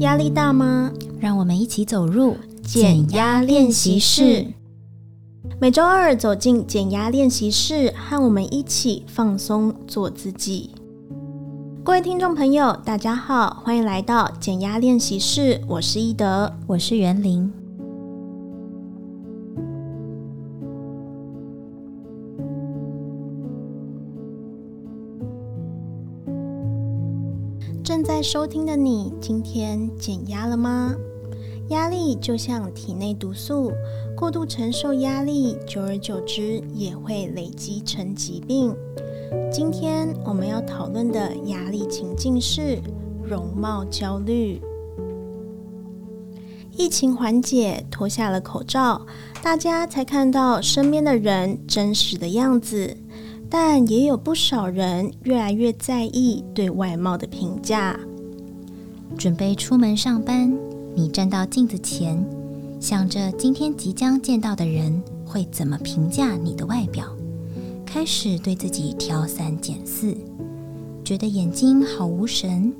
压力大吗？让我们一起走入减压练习室。每周二走进减压练习室，和我们一起放松，做自己。各位听众朋友，大家好，欢迎来到减压练习室。我是伊德，我是袁玲。在收听的你，今天减压了吗？压力就像体内毒素，过度承受压力，久而久之也会累积成疾病。今天我们要讨论的压力情境是容貌焦虑。疫情缓解，脱下了口罩，大家才看到身边的人真实的样子。但也有不少人越来越在意对外貌的评价。准备出门上班，你站到镜子前，想着今天即将见到的人会怎么评价你的外表，开始对自己挑三拣四，觉得眼睛好无神，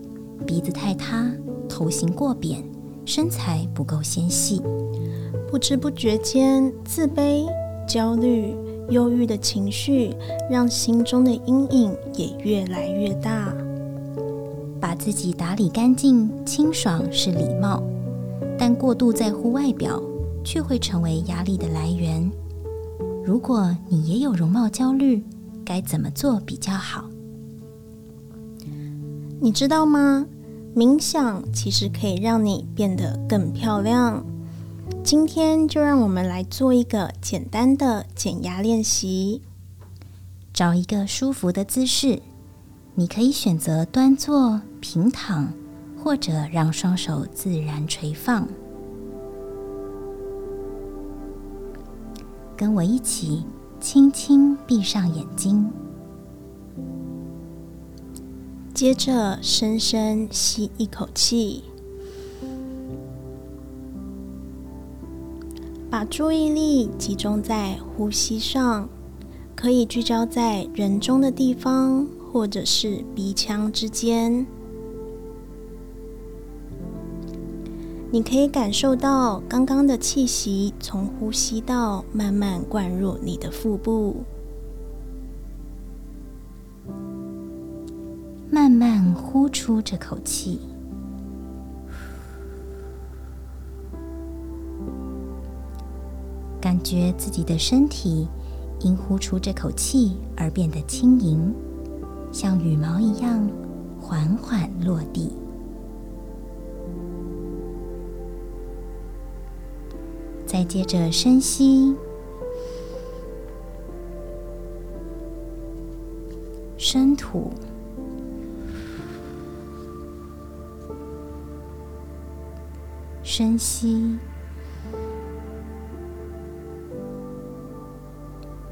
鼻子太塌，头型过扁，身材不够纤细，不知不觉间自卑、焦虑。忧郁的情绪让心中的阴影也越来越大。把自己打理干净、清爽是礼貌，但过度在乎外表却会成为压力的来源。如果你也有容貌焦虑，该怎么做比较好？你知道吗？冥想其实可以让你变得更漂亮。今天就让我们来做一个简单的减压练习。找一个舒服的姿势，你可以选择端坐、平躺，或者让双手自然垂放。跟我一起，轻轻闭上眼睛，接着深深吸一口气。把注意力集中在呼吸上，可以聚焦在人中的地方，或者是鼻腔之间。你可以感受到刚刚的气息从呼吸道慢慢灌入你的腹部，慢慢呼出这口气。感觉自己的身体因呼出这口气而变得轻盈，像羽毛一样缓缓落地。再接着深吸，深吐，深吸。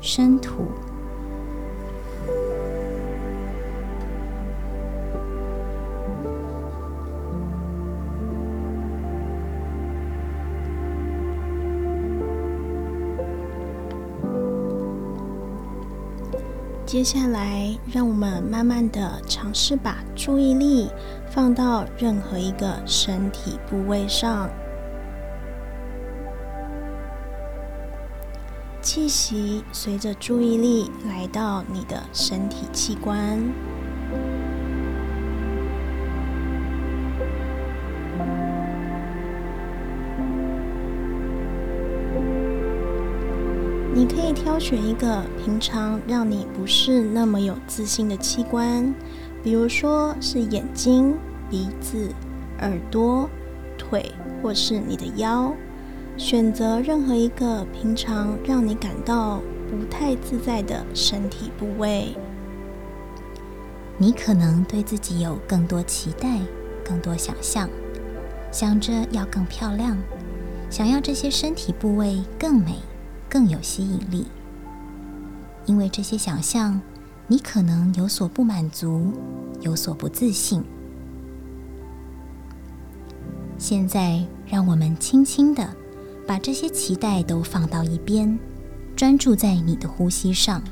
深土。接下来，让我们慢慢的尝试把注意力放到任何一个身体部位上。气息随着注意力来到你的身体器官，你可以挑选一个平常让你不是那么有自信的器官，比如说是眼睛、鼻子、耳朵、腿，或是你的腰。选择任何一个平常让你感到不太自在的身体部位。你可能对自己有更多期待、更多想象，想着要更漂亮，想要这些身体部位更美、更有吸引力。因为这些想象，你可能有所不满足，有所不自信。现在，让我们轻轻的。把这些期待都放到一边专注在你的呼吸上。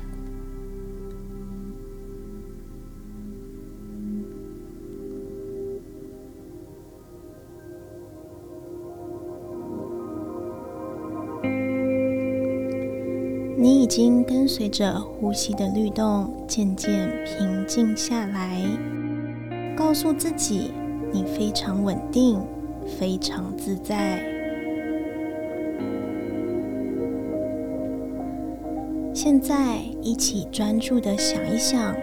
你已经跟随着呼吸的律动渐渐平静下来告诉自己你非常稳定非常自在。现在，一起专注的想一想，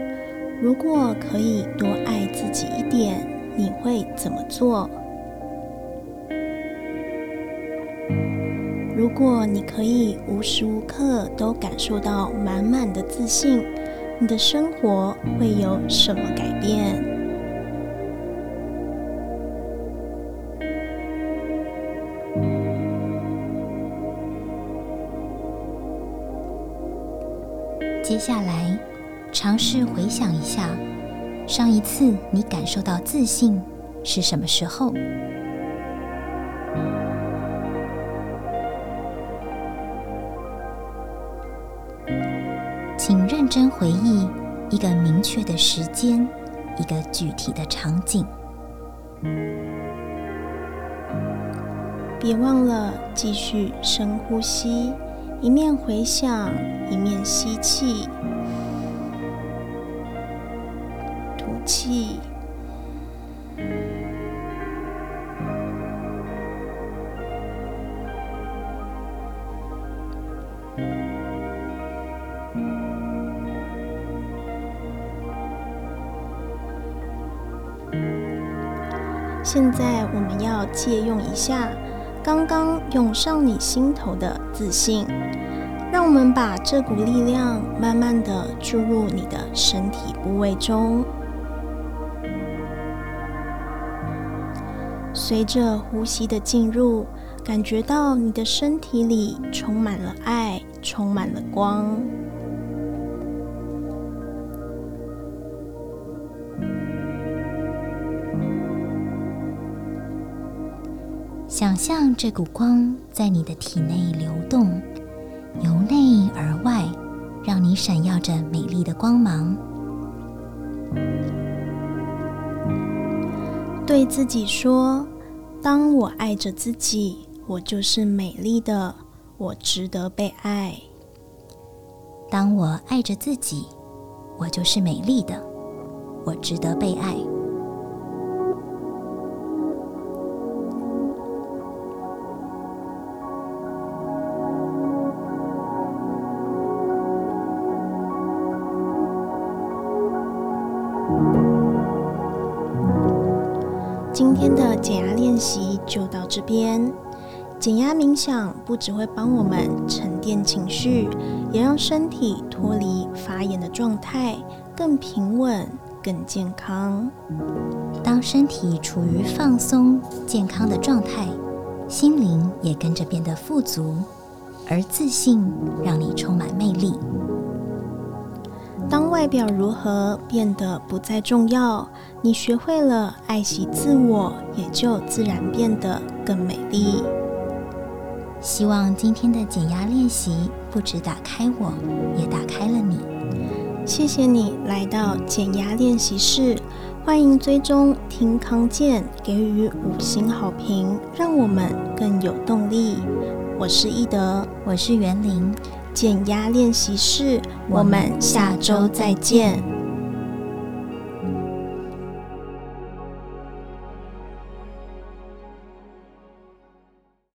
如果可以多爱自己一点，你会怎么做？如果你可以无时无刻都感受到满满的自信，你的生活会有什么改变？接下来，尝试回想一下，上一次你感受到自信是什么时候？请认真回忆一个明确的时间，一个具体的场景。别忘了继续深呼吸，一面回想，一面吸气、吐气。现在我们要借用一下刚刚涌上你心头的自信，让我们把这股力量慢慢的注入你的身体部位中，随着呼吸的进入，感觉到你的身体里充满了爱，充满了光。想象这股光在你的体内流动，由内而外，让你闪耀着美丽的光芒。对自己说：“当我爱着自己，我就是美丽的，我值得被爱。当我爱着自己，我就是美丽的，我值得被爱。”今天的减压练习就到这边。减压冥想不只会帮我们沉淀情绪，也让身体脱离发炎的状态，更平稳、更健康。当身体处于放松、健康的状态，心灵也跟着变得富足，而自信让你充满魅力。当外表如何变得不再重要，你学会了爱惜自我，也就自然变得更美丽。希望今天的减压练习不止打开我，也打开了你。谢谢你来到减压练习室，欢迎追踪听康健，给予五星好评，让我们更有动力。我是易德，我是袁玲。减压练习室，我们下周再见。